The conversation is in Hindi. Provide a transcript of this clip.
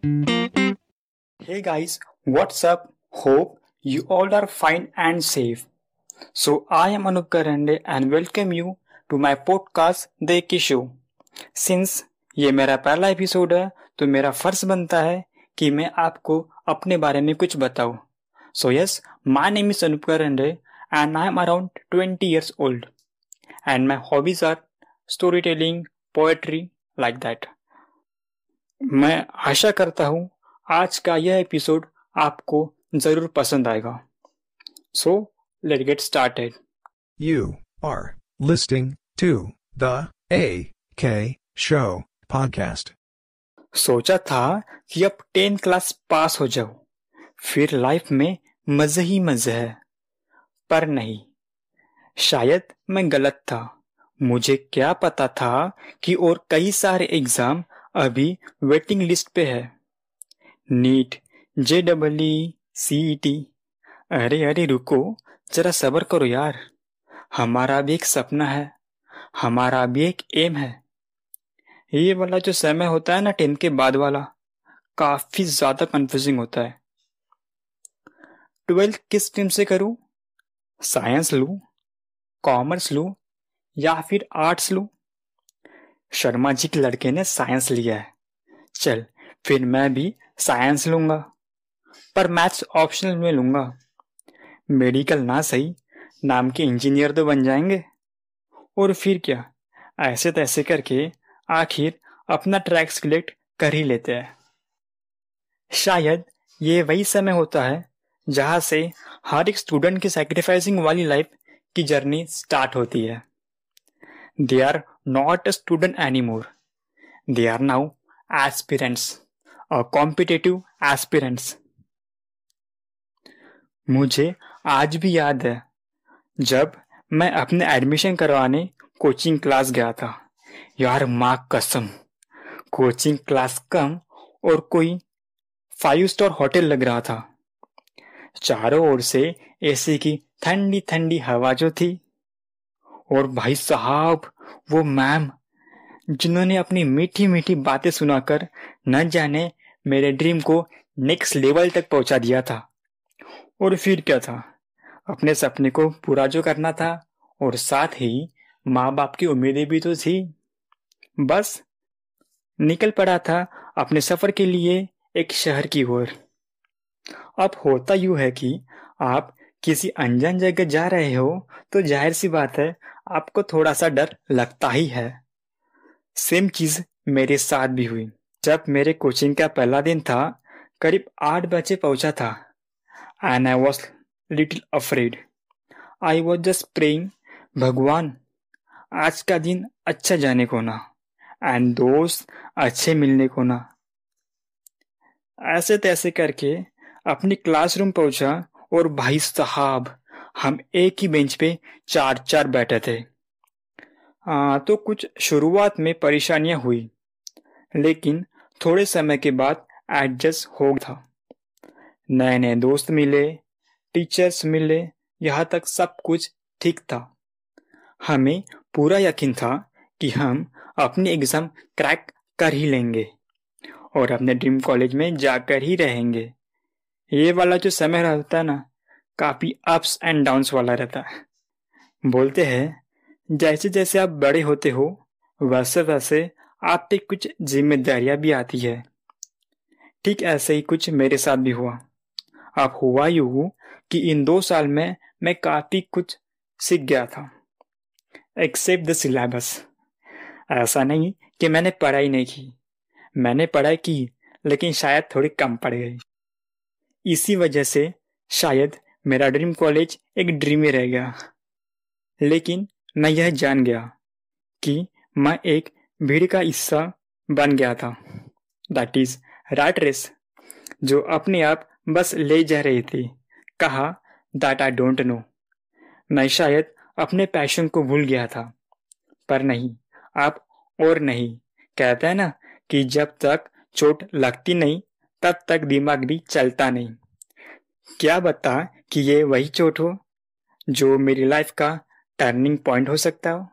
Hey guys, what's up? Hope you all are fine and safe. So I am Anup Karande and welcome you to my podcast The Ki Show. Since ये मेरा पहला एपिसोड है तो मेरा फ़र्ज़ बनता है कि मैं आपको अपने बारे में कुछ बताऊँ so yes my name is Anoop Karande and I am around twenty years old and my hobbies are story telling poetry like that मैं आशा करता हूँ आज का यह एपिसोड आपको ज़रूर पसंद आएगा। So let get started You are listening to the A K Show podcast. सोचा था कि अब टेन क्लास पास हो जाऊँ फिर लाइफ में मज़े ही मज़े है। पर नहीं शायद मैं गलत था। मुझे क्या पता था कि और कई सारे एग्ज़ाम अभी वेटिंग लिस्ट पे है। NEET J double E T अरे अरे, रुको, जरा सबर करो यार। हमारा भी एक सपना है। हमारा भी एक एम है। ये वाला जो समय होता है ना टेंथ के बाद वाला, काफ़ी ज़्यादा कंफ्यूजिंग होता है। ट्वेल्थ किस स्ट्रीम से करूँ? साइंस लूँ? कॉमर्स लूँ? या फिर आर्ट्स लूँ? शर्मा जी के लड़के ने साइंस लिया है। चल, फिर मैं भी साइंस लूँगा, पर मैथ्स ऑप्शनल में लूँगा। मेडिकल ना सही, नाम के इंजीनियर तो बन जाएँगे। और फिर क्या? ऐसे तैसे करके आखिर अपना ट्रैक सिलेक्ट कर ही लेते हैं। शायद ये वही समय होता है, जहाँ से हर एक स्टूडेंट की सेक्रीफाइसिंग वाली लाइफ की जर्नी स्टार्ट होती है। They are a student any more they are now aspirants और कॉम्पिटेटिव एस्पिरेंट्स मुझे आज भी याद है, जब मैं अपने एडमिशन करवाने कोचिंग क्लास गया था। यार माँ कसम कोचिंग क्लास कम और कोई फाइव स्टार होटल लग रहा था। चारों ओर से एसी की ठंडी ठंडी हवा जो थी और भाई साहब, वो मैम, जिन्होंने अपनी मीठी मीठी बातें सुनाकर न जाने मेरे ड्रीम को नेक्स्ट लेवल तक पहुँचा दिया था। और फिर क्या था? अपने सपने को पूरा जो करना था और साथ ही माँ बाप की उम्मीदें भी तो थी। बस, निकल पड़ा था अपने सफ़र के लिए एक शहर की ओर। अब होता यू है कि आप किसी अनजान जगह जा रहे हो तो ज़ाहिर सी बात है, आपको थोड़ा सा डर लगता ही है। सेम चीज़ मेरे साथ भी हुई। जब मेरे कोचिंग का पहला दिन था, करीब आठ बजे पहुँचा था and I was little afraid I was just praying Bhagwan, आज का दिन अच्छा जाने को ना एंड दोस्त अच्छे मिलने को ना। ऐसे तैसे करके अपनी क्लासरूम पहुँचा और भाई साहब हम एक ही बेंच पे चार चार बैठे थे। आ, तो कुछ शुरुआत में परेशानियाँ हुई लेकिन थोड़े समय के बाद एडजस्ट हो था। नए नए दोस्त मिले टीचर्स मिले यहाँ तक सब कुछ ठीक था। हमें पूरा यकीन था कि हम अपनी एग्ज़ाम क्रैक कर ही लेंगे और अपने ड्रीम कॉलेज में जाकर ही रहेंगे। ये वाला जो समय रहता है ना, काफ़ी अप्स एंड डाउन्स वाला रहता है। बोलते हैं, जैसे जैसे आप बड़े होते हो, वैसे वैसे आप पे कुछ जिम्मेदारियाँ भी आती है। ठीक ऐसे ही कुछ मेरे साथ भी हुआ। अब हुआ यूँ कि इन दो साल में मैं काफ़ी कुछ सीख गया था। एक्सेप्ट द सिलेबस ऐसा नहीं कि मैंने पढ़ाई नहीं की। मैंने पढ़ाई की, लेकिन शायद थोड़ी कम पड़ गई। इसी वजह से शायद मेरा ड्रीम कॉलेज एक ड्रीम ही रह गया। लेकिन मैं यह जान गया कि मैं एक भीड़ का हिस्सा बन गया था। दैट इज़ राइट रेस जो अपने आप बस ले जा रही थी। कहा दैट आई डोंट नो मैं शायद अपने पैशन को भूल गया था। पर नहीं, आप और नहीं। कहते हैं ना कि जब तक चोट लगती नहीं तब तक दिमाग भी चलता नहीं। क्या बता कि ये वही चोट हो, जो मेरी लाइफ का टर्निंग पॉइंट हो सकता हो?